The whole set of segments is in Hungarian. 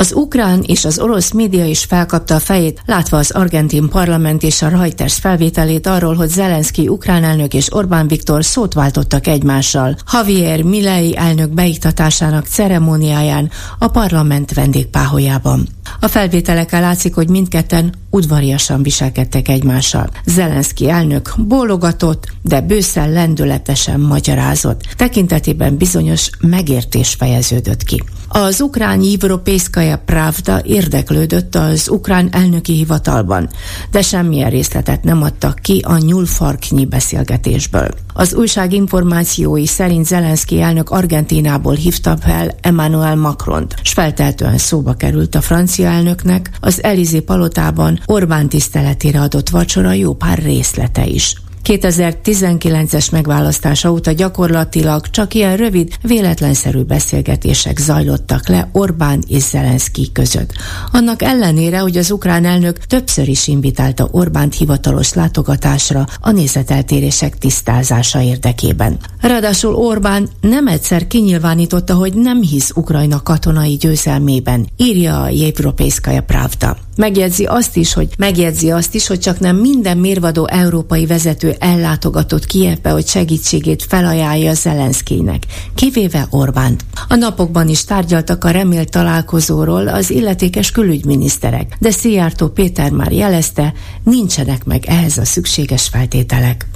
Az ukrán és az orosz média is felkapta a fejét, látva az argentin parlament és a Reuters felvételét arról, hogy Zelenszky ukrán elnök és Orbán Viktor szót váltottak egymással. Javier Milei elnök beiktatásának ceremóniáján a parlament vendégpáholyában. A felvételekkel látszik, hogy mindketten udvariasan viselkedtek egymással. Zelenszky elnök bólogatott, de bőszen lendületesen magyarázott. Tekintetében bizonyos megértés fejeződött ki. Az ukrán Evropészkaja Pravda érdeklődött az ukrán elnöki hivatalban, de semmilyen részletet nem adtak ki a nyúlfarknyi beszélgetésből. Az újság információi szerint Zelenszky elnök Argentinából hívta fel Emmanuel Macront, s feltehetően szóba került a francia elnöknek az Elizé palotában Orbán tiszteletére adott vacsora jó pár részlete is. 2019-es megválasztása óta gyakorlatilag csak ilyen rövid, véletlenszerű beszélgetések zajlottak le Orbán és Zelenszky között. Annak ellenére, hogy az ukrán elnök többször is invitálta Orbánt hivatalos látogatásra a nézeteltérések tisztázása érdekében. Ráadásul Orbán nem egyszer kinyilvánította, hogy nem hisz Ukrajna katonai győzelmében, írja a Jevropészkaja Pravda. Megjegyzi azt is, hogy megjegyzi azt is, hogy csak nem minden mérvadó európai vezető ellátogatott Kievbe, hogy segítségét felajánlja Zelenszkének, kivéve Orbánt. A napokban is tárgyaltak a remélt találkozóról az illetékes külügyminiszterek, de Szijjártó Péter már jelezte, nincsenek meg ehhez a szükséges feltételek.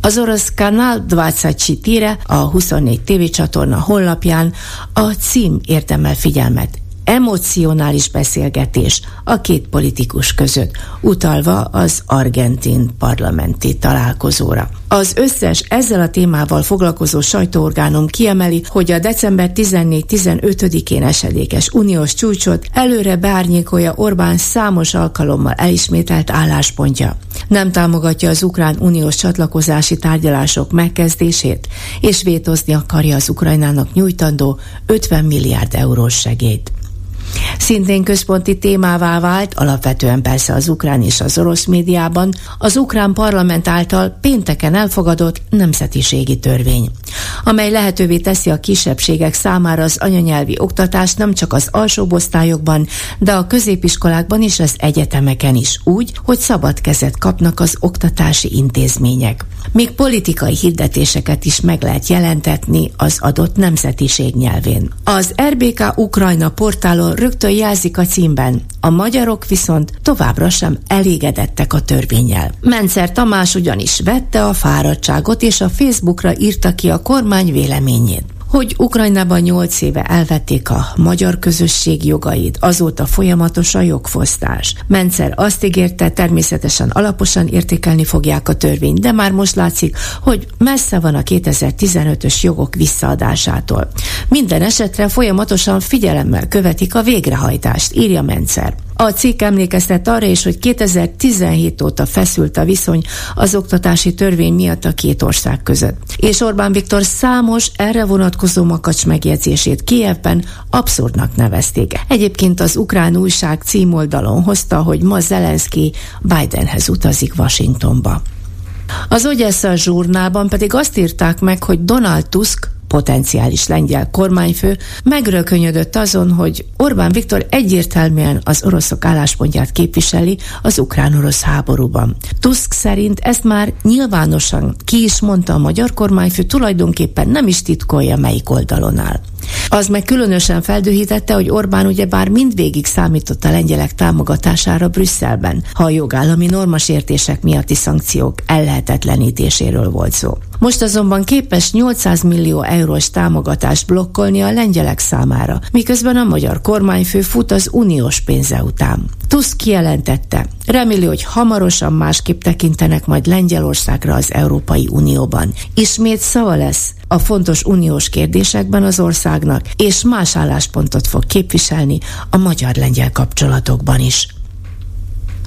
Az orosz Kanal 24 a 24 tévécsatorna honlapján a cím érdemel figyelmet emocionális beszélgetés a két politikus között, utalva az argentin parlamenti találkozóra. Az összes ezzel a témával foglalkozó sajtóorgánum kiemeli, hogy a december 14-15-én esedékes uniós csúcsot előre beárnyékolja Orbán számos alkalommal elismételt álláspontja. Nem támogatja az ukrán uniós csatlakozási tárgyalások megkezdését, és vétozni akarja az Ukrajnának nyújtandó 50 milliárd eurós segélyt. Szintén központi témává vált, alapvetően persze az ukrán és az orosz médiában, az ukrán parlament által pénteken elfogadott nemzetiségi törvény, amely lehetővé teszi a kisebbségek számára az anyanyelvi oktatást nem csak az alsóbb osztályokban, de a középiskolákban és az egyetemeken is, úgy, hogy szabad kezet kapnak az oktatási intézmények. Még politikai hirdetéseket is meg lehet jelentetni az adott nemzetiség nyelvén. Az RBK Ukrajna portálon rögtön jelzik a címben, a magyarok viszont továbbra sem elégedettek a törvényel. Mencer Tamás ugyanis vette a fáradtságot, és a Facebookra írta ki a kormány véleményét hogy Ukrajnában nyolc éve elvették a magyar közösség jogait, azóta folyamatos a jogfosztás. Mencer azt ígérte, természetesen alaposan értékelni fogják a törvényt, de már most látszik, hogy messze van a 2015-ös jogok visszaadásától. Minden esetre folyamatosan figyelemmel követik a végrehajtást, írja Mencer. A cikk emlékeztet arra is, hogy 2017 óta feszült a viszony az oktatási törvény miatt a két ország között. És Orbán Viktor számos erre vonatkozó makacs megjegyzését Kievben abszurdnak nevezték. Egyébként az ukrán újság címoldalon hozta, hogy ma Zelenszky Bidenhez utazik Washingtonba. Az Ogyessa zsurnálban pedig azt írták meg, hogy Donald Tusk potenciális lengyel kormányfő megrökönyödött azon, hogy Orbán Viktor egyértelműen az oroszok álláspontját képviseli az ukrán-orosz háborúban. Tusk szerint ezt már nyilvánosan ki is mondta a magyar kormányfő, tulajdonképpen nem is titkolja melyik oldalon áll. Az meg különösen feldühítette, hogy Orbán ugyebár mindvégig számított a lengyelek támogatására Brüsszelben, ha a jogállami normasértések miatti szankciók ellehetetlenítéséről volt szó. Most azonban képes 800 millió eurós támogatást blokkolni a lengyelek számára, miközben a magyar kormányfő fut az uniós pénze után. Tusk kijelentette, reméli, hogy hamarosan másképp tekintenek majd Lengyelországra az Európai Unióban. Ismét szava lesz a fontos uniós kérdésekben az országnak, és más álláspontot fog képviselni a magyar-lengyel kapcsolatokban is.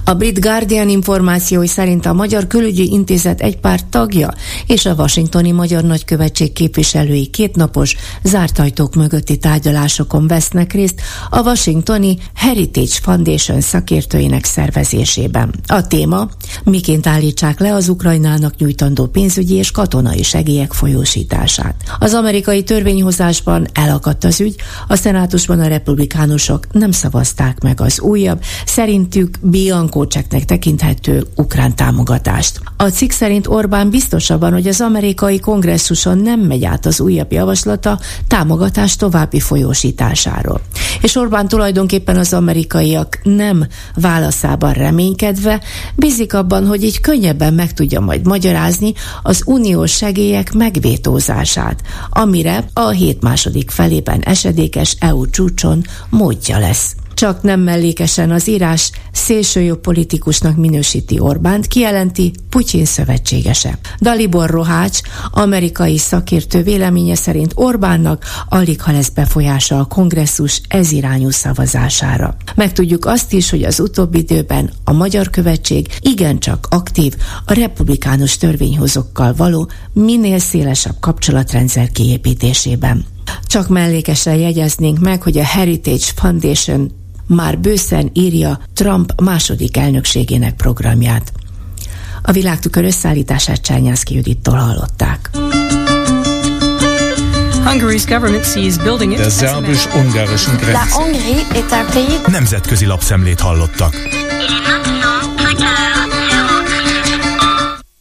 A Brit Guardian információi szerint a Magyar Külügyi Intézet egy pár tagja és a washingtoni Magyar Nagykövetség képviselői kétnapos zárt ajtók mögötti tárgyalásokon vesznek részt a washingtoni Heritage Foundation szakértőinek szervezésében. A téma, miként állítsák le az Ukrajnának nyújtandó pénzügyi és katonai segélyek folyósítását. Az amerikai törvényhozásban elakadt az ügy, a szenátusban a republikánusok nem szavazták meg az újabb, szerintük Bianco cseknek tekinthető ukrán támogatást. A cikk szerint Orbán biztosabban, hogy az amerikai kongresszuson nem megy át az újabb javaslata támogatás további folyósításáról. És Orbán tulajdonképpen az amerikaiak nem válaszában reménykedve bízik abban, hogy így könnyebben meg tudja majd magyarázni az uniós segélyek megvétózását, amire a hét második felében esedékes EU csúcson módja lesz csak nem mellékesen az írás szélsőjobb politikusnak minősíti Orbánt, kijelenti Putyin szövetségese. Dalibor Rohács, amerikai szakértő véleménye szerint Orbánnak alig ha lesz befolyása a kongresszus ezirányú szavazására. Megtudjuk azt is, hogy az utóbbi időben a magyar követség igencsak aktív a republikánus törvényhozókkal való minél szélesebb kapcsolatrendszer kiépítésében. Csak mellékesen jegyeznénk meg, hogy a Heritage Foundation már bőszen írja Trump második elnökségének programját. A világtükör összeállítását Csányászki Judittól hallották. Der szerbus-ungarischen Grenze. Nemzetközi lapszemlét hallottak.